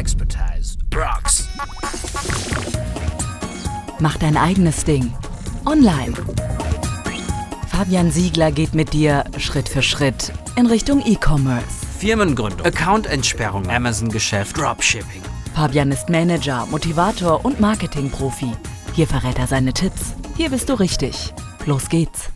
Expertise rocks. Mach dein eigenes Ding. Online. Fabian Siegler geht mit dir Schritt für Schritt in Richtung E-Commerce. Firmengründung, Accountentsperrung, Amazon-Geschäft, Dropshipping. Fabian ist Manager, Motivator und Marketingprofi. Hier verrät er seine Tipps. Hier bist du richtig. Los geht's.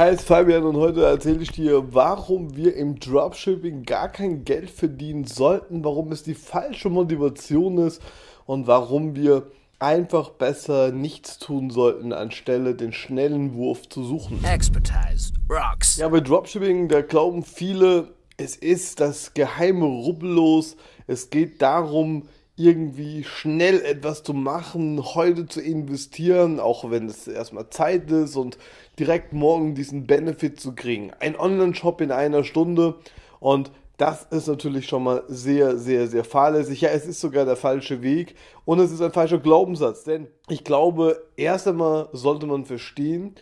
Hi, ist Fabian und heute erzähle ich dir, warum wir im Dropshipping gar kein Geld verdienen sollten, warum es die falsche Motivation ist und warum wir einfach besser nichts tun sollten, anstelle den schnellen Wurf zu suchen. Expertise rocks. Ja, bei Dropshipping, da glauben viele, es ist das geheime Rubbellos. Es geht darum, irgendwie schnell etwas zu machen, heute zu investieren, auch wenn es erstmal Zeit ist und direkt morgen diesen Benefit zu kriegen. Ein Online-Shop in einer Stunde und das ist natürlich schon mal sehr, sehr, sehr fahrlässig. Ja, es ist sogar der falsche Weg und es ist ein falscher Glaubenssatz, denn ich glaube, erst einmal sollte man verstehen,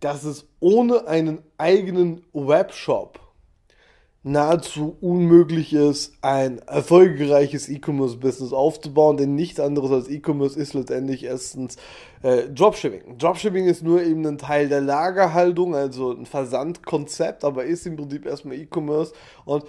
dass es ohne einen eigenen Webshop nahezu unmöglich ist, ein erfolgreiches E-Commerce-Business aufzubauen, denn nichts anderes als E-Commerce ist letztendlich erstens äh, Dropshipping. Dropshipping ist nur eben ein Teil der Lagerhaltung, also ein Versandkonzept, aber ist im Prinzip erstmal E-Commerce und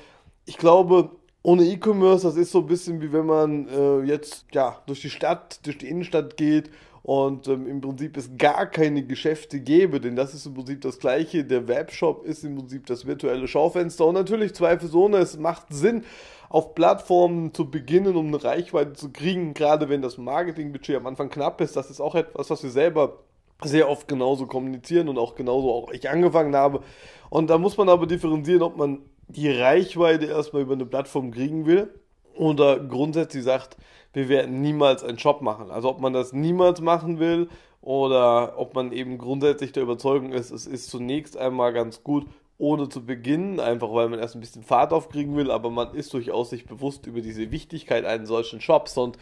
ich glaube, ohne E-Commerce, das ist so ein bisschen wie wenn man äh, jetzt ja durch die Stadt, durch die Innenstadt geht und ähm, im Prinzip es gar keine Geschäfte gäbe, denn das ist im Prinzip das gleiche. Der Webshop ist im Prinzip das virtuelle Schaufenster und natürlich zweifelsohne, es macht Sinn, auf Plattformen zu beginnen, um eine Reichweite zu kriegen, gerade wenn das Marketingbudget am Anfang knapp ist. Das ist auch etwas, was wir selber sehr oft genauso kommunizieren und auch genauso auch ich angefangen habe. Und da muss man aber differenzieren, ob man die Reichweite erstmal über eine Plattform kriegen will oder grundsätzlich sagt, wir werden niemals einen Shop machen. Also ob man das niemals machen will oder ob man eben grundsätzlich der Überzeugung ist, es ist zunächst einmal ganz gut, ohne zu beginnen, einfach weil man erst ein bisschen Fahrt aufkriegen will, aber man ist durchaus sich bewusst über diese Wichtigkeit eines solchen Shops und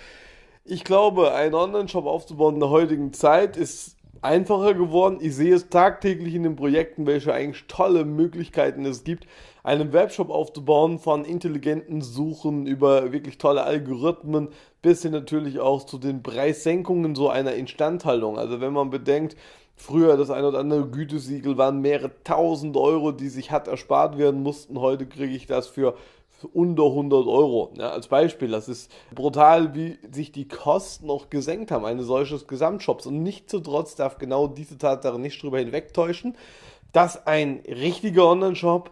ich glaube, einen Online-Shop aufzubauen in der heutigen Zeit ist einfacher geworden. Ich sehe es tagtäglich in den Projekten, welche eigentlich tolle Möglichkeiten es gibt, einen Webshop aufzubauen, von intelligenten Suchen über wirklich tolle Algorithmen bis hin natürlich auch zu den Preissenkungen so einer Instandhaltung. Also wenn man bedenkt, Früher das ein oder andere Gütesiegel waren mehrere tausend Euro, die sich hat erspart werden mussten. Heute kriege ich das für unter 100 Euro. Ja, als Beispiel, das ist brutal, wie sich die Kosten noch gesenkt haben eines solches Gesamtshops. Und nichtsdestotrotz darf genau diese Tatsache nicht drüber hinwegtäuschen, dass ein richtiger Online-Shop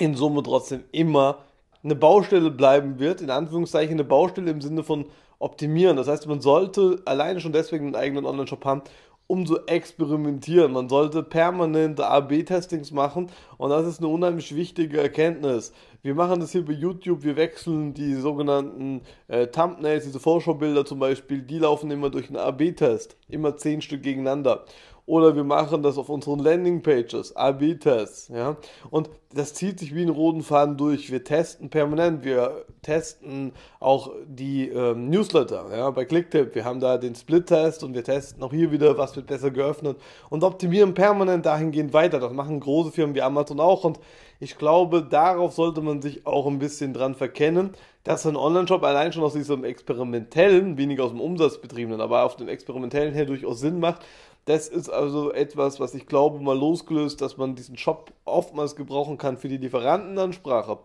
in Summe trotzdem immer eine Baustelle bleiben wird, in Anführungszeichen eine Baustelle im Sinne von optimieren. Das heißt, man sollte alleine schon deswegen einen eigenen Online-Shop haben, um zu experimentieren. Man sollte permanente A-B-Testings machen und das ist eine unheimlich wichtige Erkenntnis. Wir machen das hier bei YouTube, wir wechseln die sogenannten äh, Thumbnails, diese Vorschaubilder zum Beispiel, die laufen immer durch einen A-B-Test, immer zehn Stück gegeneinander. Oder wir machen das auf unseren Landingpages, A-B-Tests, ja. Und das zieht sich wie einen roten Faden durch. Wir testen permanent, wir testen auch die ähm, Newsletter, ja, bei Clicktip. Wir haben da den Split-Test und wir testen auch hier wieder, was wird besser geöffnet und optimieren permanent dahingehend weiter. Das machen große Firmen wie Amazon auch und ich glaube, darauf sollte man sich auch ein bisschen dran verkennen, dass ein Online-Shop allein schon aus diesem experimentellen, weniger aus dem Umsatzbetriebenen, aber auf dem experimentellen her durchaus Sinn macht, das ist also etwas, was ich glaube, mal losgelöst, dass man diesen Shop oftmals gebrauchen kann für die Lieferantenansprache,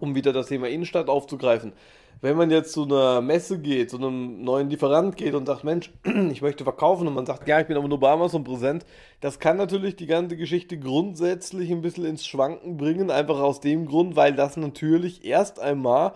um wieder das Thema Innenstadt aufzugreifen. Wenn man jetzt zu einer Messe geht, zu einem neuen Lieferant geht und sagt, Mensch, ich möchte verkaufen und man sagt, ja, ich bin aber nur bei Amazon präsent, das kann natürlich die ganze Geschichte grundsätzlich ein bisschen ins Schwanken bringen, einfach aus dem Grund, weil das natürlich erst einmal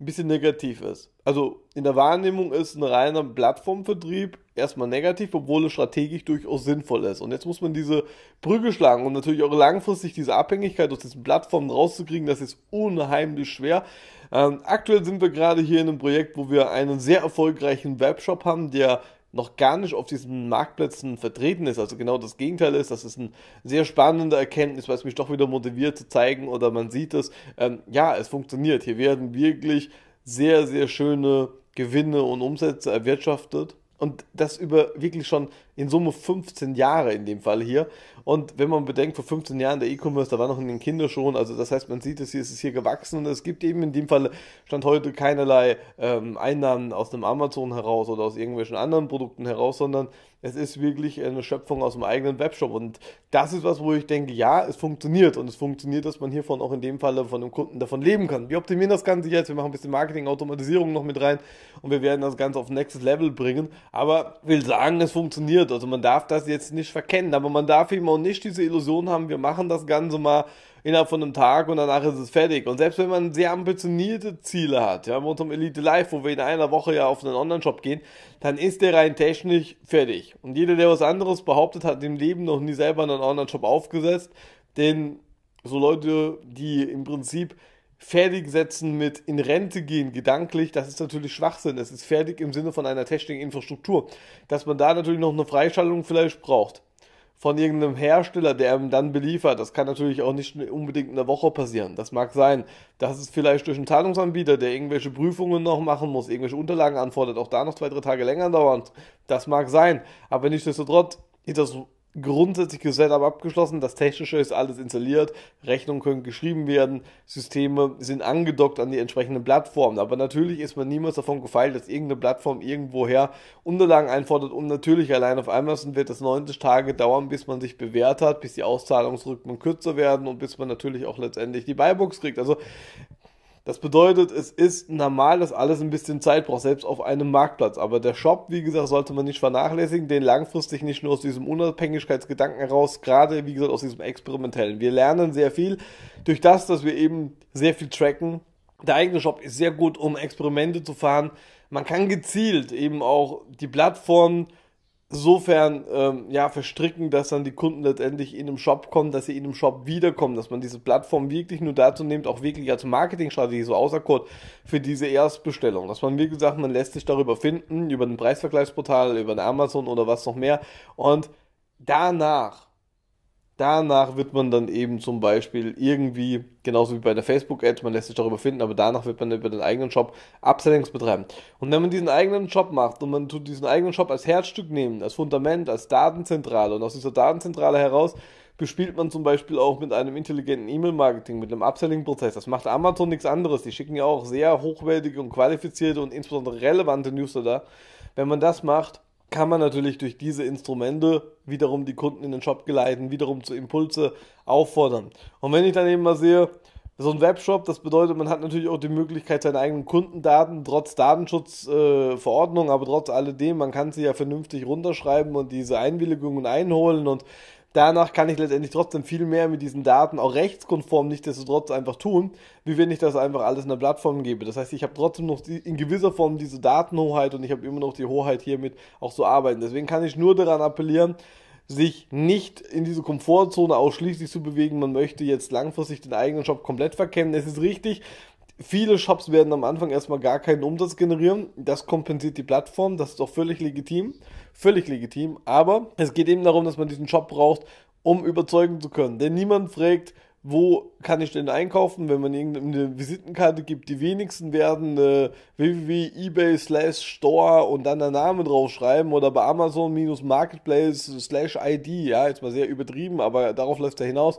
ein bisschen negativ ist. Also in der Wahrnehmung ist ein reiner Plattformvertrieb erstmal negativ, obwohl es strategisch durchaus sinnvoll ist. Und jetzt muss man diese Brücke schlagen und natürlich auch langfristig diese Abhängigkeit aus diesen Plattformen rauszukriegen, das ist unheimlich schwer. Ähm, aktuell sind wir gerade hier in einem Projekt, wo wir einen sehr erfolgreichen Webshop haben, der noch gar nicht auf diesen Marktplätzen vertreten ist. Also genau das Gegenteil ist. Das ist ein sehr spannende Erkenntnis, was mich doch wieder motiviert zu zeigen oder man sieht es. Ähm, ja, es funktioniert. Hier werden wirklich sehr, sehr schöne Gewinne und Umsätze erwirtschaftet. Und das über wirklich schon in Summe 15 Jahre in dem Fall hier. Und wenn man bedenkt, vor 15 Jahren der E-Commerce, da war noch in den Kinderschuhen, also das heißt, man sieht es hier, ist hier gewachsen und es gibt eben in dem Fall, stand heute keinerlei ähm, Einnahmen aus dem Amazon heraus oder aus irgendwelchen anderen Produkten heraus, sondern es ist wirklich eine Schöpfung aus dem eigenen Webshop. Und das ist was, wo ich denke, ja, es funktioniert. Und es funktioniert, dass man hiervon auch in dem Falle von dem Kunden davon leben kann. Wir optimieren das Ganze jetzt. Wir machen ein bisschen Marketing, Automatisierung noch mit rein. Und wir werden das Ganze auf nächstes Level bringen. Aber ich will sagen, es funktioniert. Also man darf das jetzt nicht verkennen. Aber man darf eben auch nicht diese Illusion haben, wir machen das Ganze mal innerhalb von einem Tag und danach ist es fertig. Und selbst wenn man sehr ambitionierte Ziele hat, ja, mit unserem Elite Live, wo wir in einer Woche ja auf einen Online-Shop gehen, dann ist der rein technisch fertig. Und jeder, der was anderes behauptet, hat im Leben noch nie selber einen Online-Shop aufgesetzt, denn so Leute, die im Prinzip fertig setzen mit in Rente gehen, gedanklich, das ist natürlich Schwachsinn. Es ist fertig im Sinne von einer technischen Infrastruktur. Dass man da natürlich noch eine Freischaltung vielleicht braucht von irgendeinem Hersteller, der ihm dann beliefert. Das kann natürlich auch nicht unbedingt in der Woche passieren. Das mag sein. dass es vielleicht durch einen Zahlungsanbieter, der irgendwelche Prüfungen noch machen muss, irgendwelche Unterlagen anfordert, auch da noch zwei, drei Tage länger dauert. Das mag sein. Aber nichtsdestotrotz ist das grundsätzliche Setup abgeschlossen, das Technische ist alles installiert, Rechnungen können geschrieben werden, Systeme sind angedockt an die entsprechenden Plattformen. Aber natürlich ist man niemals davon gefeilt, dass irgendeine Plattform irgendwoher Unterlagen einfordert und natürlich allein auf Amazon wird es 90 Tage dauern, bis man sich bewährt hat, bis die Auszahlungsrhythmen kürzer werden und bis man natürlich auch letztendlich die Buybox kriegt. Also das bedeutet, es ist normal, dass alles ein bisschen Zeit braucht, selbst auf einem Marktplatz. Aber der Shop, wie gesagt, sollte man nicht vernachlässigen, den langfristig nicht nur aus diesem Unabhängigkeitsgedanken heraus, gerade wie gesagt aus diesem experimentellen. Wir lernen sehr viel durch das, dass wir eben sehr viel tracken. Der eigene Shop ist sehr gut, um Experimente zu fahren. Man kann gezielt eben auch die Plattform sofern ähm, ja, verstricken, dass dann die Kunden letztendlich in einem Shop kommen, dass sie in einem Shop wiederkommen, dass man diese Plattform wirklich nur dazu nimmt, auch wirklich als Marketingstrategie, so außer Code, für diese Erstbestellung. Dass man, wie gesagt, man lässt sich darüber finden, über ein Preisvergleichsportal, über eine Amazon oder was noch mehr. Und danach Danach wird man dann eben zum Beispiel irgendwie, genauso wie bei der Facebook-Ad, man lässt sich darüber finden, aber danach wird man über den eigenen Shop Upsellings betreiben. Und wenn man diesen eigenen Shop macht und man tut diesen eigenen Shop als Herzstück nehmen, als Fundament, als Datenzentrale und aus dieser Datenzentrale heraus bespielt man zum Beispiel auch mit einem intelligenten E-Mail-Marketing, mit einem Upselling-Prozess. Das macht Amazon nichts anderes. Die schicken ja auch sehr hochwertige und qualifizierte und insbesondere relevante Newsletter. Wenn man das macht, kann man natürlich durch diese Instrumente wiederum die Kunden in den Shop geleiten, wiederum zu Impulse auffordern. Und wenn ich dann eben mal sehe, so ein Webshop, das bedeutet, man hat natürlich auch die Möglichkeit, seine eigenen Kundendaten, trotz Datenschutzverordnung, äh, aber trotz alledem, man kann sie ja vernünftig runterschreiben und diese Einwilligungen einholen und danach kann ich letztendlich trotzdem viel mehr mit diesen Daten auch rechtskonform nichtsdestotrotz einfach tun, wie wenn ich das einfach alles in der Plattform gebe. Das heißt, ich habe trotzdem noch in gewisser Form diese Datenhoheit und ich habe immer noch die Hoheit hiermit auch zu arbeiten. Deswegen kann ich nur daran appellieren, sich nicht in diese Komfortzone ausschließlich zu bewegen. Man möchte jetzt langfristig den eigenen Shop komplett verkennen. Es ist richtig, Viele Shops werden am Anfang erstmal gar keinen Umsatz generieren. Das kompensiert die Plattform. Das ist auch völlig legitim. Völlig legitim. Aber es geht eben darum, dass man diesen Shop braucht, um überzeugen zu können. Denn niemand fragt, wo kann ich denn einkaufen, wenn man irgendeine Visitenkarte gibt. Die wenigsten werden äh, www.ebay slash store und dann der Name draufschreiben oder bei Amazon minus Marketplace slash ID. Ja, jetzt mal sehr übertrieben, aber darauf läuft er hinaus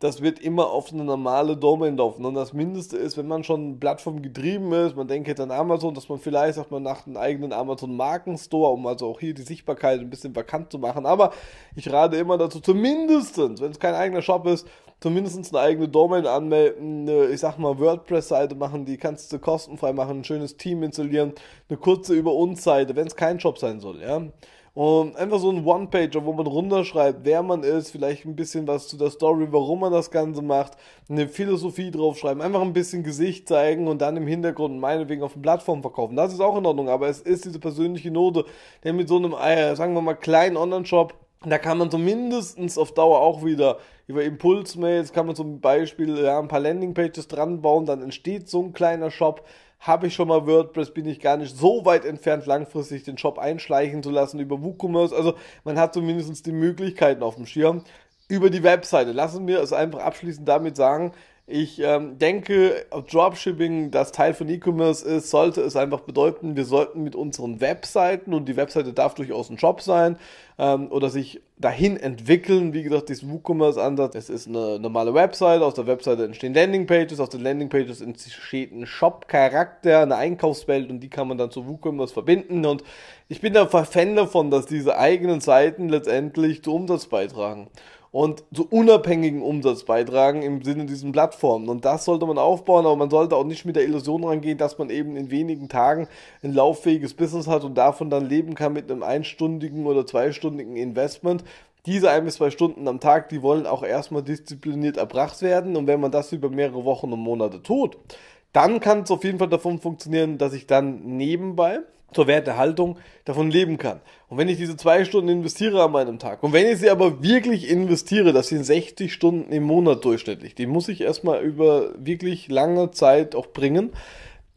das wird immer auf eine normale Domain laufen. Und das Mindeste ist, wenn man schon Plattform getrieben ist, man denkt jetzt an Amazon, dass man vielleicht sagt man nach einem eigenen Amazon Markenstore, um also auch hier die Sichtbarkeit ein bisschen vakant zu machen. Aber ich rate immer dazu, zumindest, wenn es kein eigener Shop ist, zumindest eine eigene Domain anmelden, eine, ich sag mal, WordPress-Seite machen, die kannst du kostenfrei machen, ein schönes Team installieren, eine kurze Über uns Seite, wenn es kein Shop sein soll, ja. Und einfach so ein One-Pager, wo man runterschreibt, wer man ist, vielleicht ein bisschen was zu der Story, warum man das Ganze macht, eine Philosophie draufschreiben, einfach ein bisschen Gesicht zeigen und dann im Hintergrund meinetwegen auf den Plattformen verkaufen. Das ist auch in Ordnung, aber es ist diese persönliche Note, denn mit so einem, äh, sagen wir mal, kleinen Online-Shop, da kann man zumindest auf Dauer auch wieder über Impulsmails, kann man zum Beispiel ja, ein paar Landingpages dran bauen, dann entsteht so ein kleiner Shop, habe ich schon mal WordPress, bin ich gar nicht so weit entfernt, langfristig den Shop einschleichen zu lassen über WooCommerce. Also man hat zumindest die Möglichkeiten auf dem Schirm. Über die Webseite. Lassen wir es einfach abschließend damit sagen, Ich ähm, denke, Dropshipping, das Teil von E-Commerce ist, sollte es einfach bedeuten, wir sollten mit unseren Webseiten, und die Webseite darf durchaus ein Shop sein, ähm, oder sich dahin entwickeln. Wie gesagt, diesen WooCommerce-Ansatz, es ist eine normale Webseite, aus der Webseite entstehen Landingpages, aus den Landingpages entsteht ein Shop-Charakter, eine Einkaufswelt und die kann man dann zu WooCommerce verbinden. Und ich bin da Fan davon, dass diese eigenen Seiten letztendlich zu Umsatz beitragen und zu unabhängigen Umsatz beitragen im Sinne diesen Plattformen. Und das sollte man aufbauen, aber man sollte auch nicht mit der Illusion rangehen, dass man eben in wenigen Tagen ein lauffähiges Business hat und davon dann leben kann mit einem einstündigen oder zweistündigen Investment. Diese ein bis zwei Stunden am Tag, die wollen auch erstmal diszipliniert erbracht werden. Und wenn man das über mehrere Wochen und Monate tut, dann kann es auf jeden Fall davon funktionieren, dass ich dann nebenbei zur Wertehaltung davon leben kann. Und wenn ich diese zwei Stunden investiere an meinem Tag und wenn ich sie aber wirklich investiere, das sind 60 Stunden im Monat durchschnittlich, die muss ich erstmal über wirklich lange Zeit auch bringen,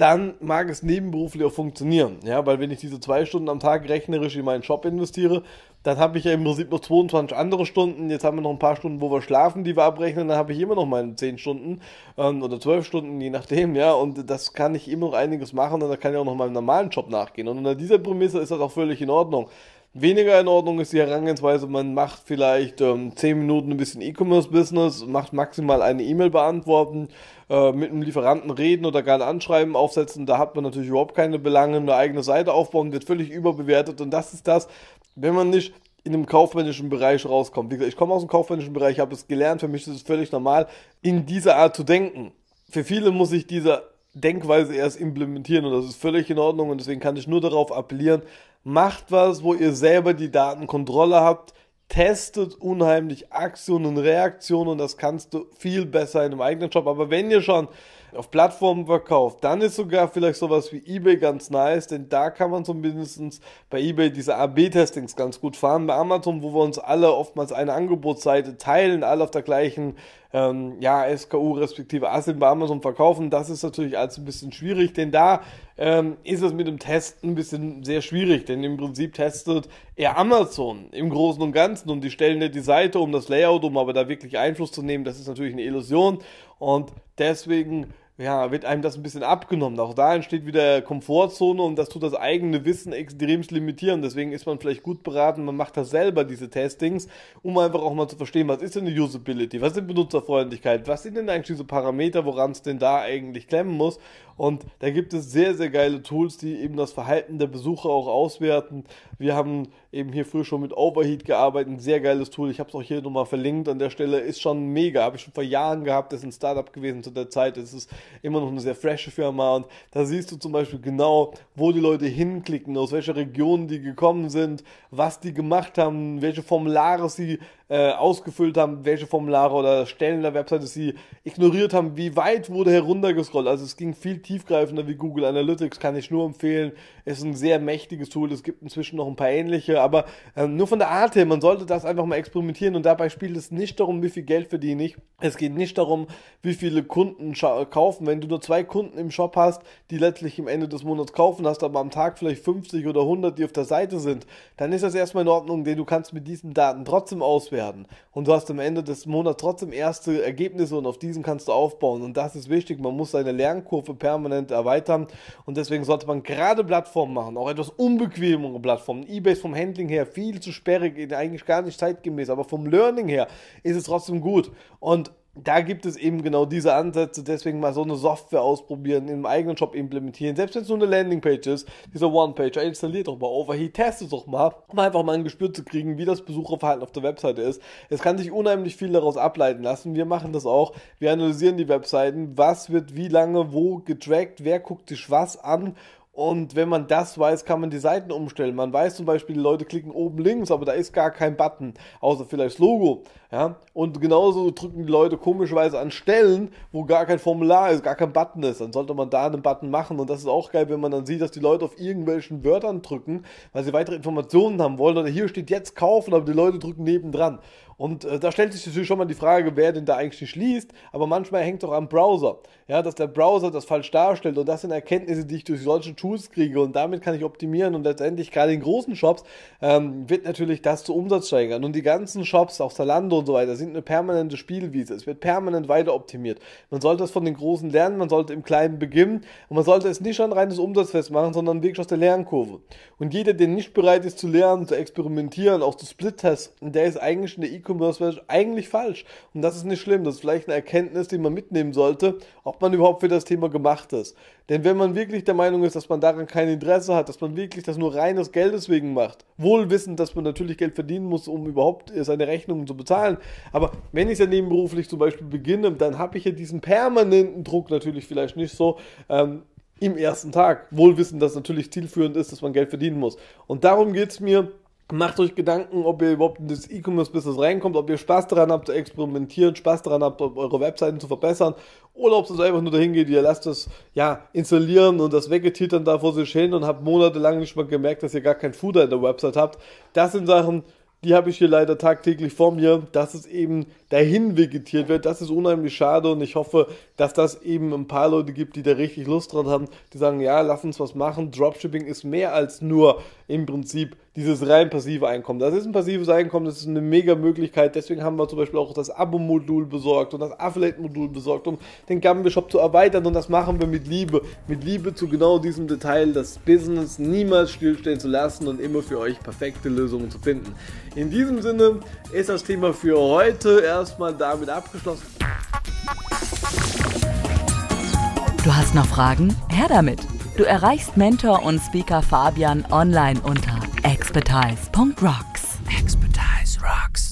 dann mag es nebenberuflich auch funktionieren. Ja, weil wenn ich diese zwei Stunden am Tag rechnerisch in meinen Shop investiere, dann habe ich ja im Prinzip noch 22 andere Stunden. Jetzt haben wir noch ein paar Stunden, wo wir schlafen, die wir abrechnen. Dann habe ich immer noch meine 10 Stunden ähm, oder 12 Stunden, je nachdem, ja. Und das kann ich immer noch einiges machen und dann kann ich auch noch meinem normalen Job nachgehen. Und unter dieser Prämisse ist das auch völlig in Ordnung. Weniger in Ordnung ist die Herangehensweise, man macht vielleicht ähm, 10 Minuten ein bisschen E-Commerce-Business, macht maximal eine E-Mail beantworten, äh, mit einem Lieferanten reden oder gar ein Anschreiben aufsetzen. Da hat man natürlich überhaupt keine Belange, eine eigene Seite aufbauen, wird völlig überbewertet und das ist das, wenn man nicht in einem kaufmännischen Bereich rauskommt. Wie gesagt, ich komme aus dem kaufmännischen Bereich, habe es gelernt, für mich ist es völlig normal, in dieser Art zu denken. Für viele muss ich diese Denkweise erst implementieren und das ist völlig in Ordnung und deswegen kann ich nur darauf appellieren, macht was, wo ihr selber die Datenkontrolle habt, testet unheimlich Aktionen und Reaktionen und das kannst du viel besser in einem eigenen Job. Aber wenn ihr schon auf Plattformen verkauft, dann ist sogar vielleicht sowas wie eBay ganz nice, denn da kann man zumindest bei eBay diese AB-Testings ganz gut fahren. Bei Amazon, wo wir uns alle oftmals eine Angebotsseite teilen, alle auf der gleichen ähm, ja, SKU respektive ASIN bei Amazon verkaufen, das ist natürlich alles ein bisschen schwierig, denn da ähm, ist es mit dem Testen ein bisschen sehr schwierig, denn im Prinzip testet eher Amazon im Großen und Ganzen und die stellen ja die Seite um das Layout, um aber da wirklich Einfluss zu nehmen, das ist natürlich eine Illusion. Und deswegen ja, wird einem das ein bisschen abgenommen. Auch da entsteht wieder Komfortzone und das tut das eigene Wissen extremst limitieren. Deswegen ist man vielleicht gut beraten, man macht das selber, diese Testings, um einfach auch mal zu verstehen, was ist denn eine Usability, was ist Benutzerfreundlichkeit, was sind denn eigentlich diese Parameter, woran es denn da eigentlich klemmen muss. Und da gibt es sehr, sehr geile Tools, die eben das Verhalten der Besucher auch auswerten. Wir haben eben hier früher schon mit Overheat gearbeitet, ein sehr geiles Tool. Ich habe es auch hier nochmal verlinkt an der Stelle, ist schon mega, habe ich schon vor Jahren gehabt, das ist ein Startup gewesen zu der Zeit, es ist immer noch eine sehr frische Firma und da siehst du zum Beispiel genau, wo die Leute hinklicken, aus welcher Region die gekommen sind, was die gemacht haben, welche Formulare sie äh, ausgefüllt haben, welche Formulare oder Stellen der Webseite sie ignoriert haben, wie weit wurde heruntergescrollt. Also es ging viel tiefgreifender wie Google Analytics, kann ich nur empfehlen. Ist ein sehr mächtiges Tool. Es gibt inzwischen noch ein paar ähnliche, aber äh, nur von der Art her, man sollte das einfach mal experimentieren und dabei spielt es nicht darum, wie viel Geld verdiene ich. Es geht nicht darum, wie viele Kunden kaufen. Wenn du nur zwei Kunden im Shop hast, die letztlich im Ende des Monats kaufen, hast aber am Tag vielleicht 50 oder 100, die auf der Seite sind, dann ist das erstmal in Ordnung, denn du kannst mit diesen Daten trotzdem auswerten. Und du hast am Ende des Monats trotzdem erste Ergebnisse und auf diesen kannst du aufbauen. Und das ist wichtig. Man muss seine Lernkurve permanent erweitern. Und deswegen sollte man gerade Plattformen machen, auch etwas unbequemere Plattformen. Ebay ist vom Handling her viel zu sperrig, eigentlich gar nicht zeitgemäß, aber vom Learning her ist es trotzdem gut. Und da gibt es eben genau diese Ansätze, deswegen mal so eine Software ausprobieren, einem eigenen Shop implementieren, selbst wenn es nur eine Landingpage ist, dieser One-Page, installiert doch mal Overheat, testet doch mal, um einfach mal ein Gespür zu kriegen, wie das Besucherverhalten auf der Webseite ist. Es kann sich unheimlich viel daraus ableiten lassen, wir machen das auch, wir analysieren die Webseiten, was wird wie lange wo getrackt, wer guckt sich was an und wenn man das weiß, kann man die Seiten umstellen. Man weiß zum Beispiel, die Leute klicken oben links, aber da ist gar kein Button, außer vielleicht das Logo. Ja? Und genauso drücken die Leute komischerweise an Stellen, wo gar kein Formular ist, gar kein Button ist. Dann sollte man da einen Button machen. Und das ist auch geil, wenn man dann sieht, dass die Leute auf irgendwelchen Wörtern drücken, weil sie weitere Informationen haben wollen. Oder hier steht jetzt kaufen, aber die Leute drücken nebendran. Und äh, da stellt sich natürlich schon mal die Frage, wer denn da eigentlich schließt. Aber manchmal hängt doch am Browser. Ja, dass der Browser das falsch darstellt. Und das sind Erkenntnisse, die ich durch solche Tools kriege. Und damit kann ich optimieren. Und letztendlich, gerade in großen Shops, ähm, wird natürlich das zu Umsatz steigern. Und die ganzen Shops, auch Zalando und so weiter sind eine permanente Spielwiese. Es wird permanent weiter optimiert. Man sollte es von den Großen lernen, man sollte im Kleinen beginnen und man sollte es nicht an reines Umsatzfest machen, sondern wirklich aus der Lernkurve. Und jeder, der nicht bereit ist zu lernen, zu experimentieren, auch zu Split-Testen, der ist eigentlich in der E-Commerce-Welt eigentlich falsch. Und das ist nicht schlimm. Das ist vielleicht eine Erkenntnis, die man mitnehmen sollte, ob man überhaupt für das Thema gemacht ist. Denn wenn man wirklich der Meinung ist, dass man daran kein Interesse hat, dass man wirklich das nur reines Geldes wegen macht, wohl wissend, dass man natürlich Geld verdienen muss, um überhaupt seine Rechnungen zu bezahlen. Aber wenn ich ja nebenberuflich zum Beispiel beginne, dann habe ich ja diesen permanenten Druck natürlich vielleicht nicht so. Ähm, im ersten Tag. Wohl wissend, dass natürlich zielführend ist, dass man Geld verdienen muss. Und darum geht es mir Macht euch Gedanken, ob ihr überhaupt in das E-Commerce-Business reinkommt, ob ihr Spaß daran habt zu experimentieren, Spaß daran habt, eure Webseiten zu verbessern oder ob es einfach nur dahin geht, ihr lasst es ja installieren und das weggetitern da vor sich hin und habt monatelang nicht mal gemerkt, dass ihr gar kein Footer in der Website habt. Das sind Sachen, die habe ich hier leider tagtäglich vor mir, dass es eben dahin vegetiert wird. Das ist unheimlich schade und ich hoffe, dass das eben ein paar Leute gibt, die da richtig Lust dran haben, die sagen, ja, lass uns was machen. Dropshipping ist mehr als nur im Prinzip dieses rein passive Einkommen. Das ist ein passives Einkommen, das ist eine mega Möglichkeit. Deswegen haben wir zum Beispiel auch das Abo-Modul besorgt und das Affiliate-Modul besorgt, um den Gambia-Shop zu erweitern. Und das machen wir mit Liebe. Mit Liebe zu genau diesem Detail, das Business niemals stillstehen zu lassen und immer für euch perfekte Lösungen zu finden. In diesem Sinne ist das Thema für heute erstmal damit abgeschlossen. Du hast noch Fragen? Her damit! Du erreichst Mentor und Speaker Fabian online unter expertise.rocks. Expertise Rocks.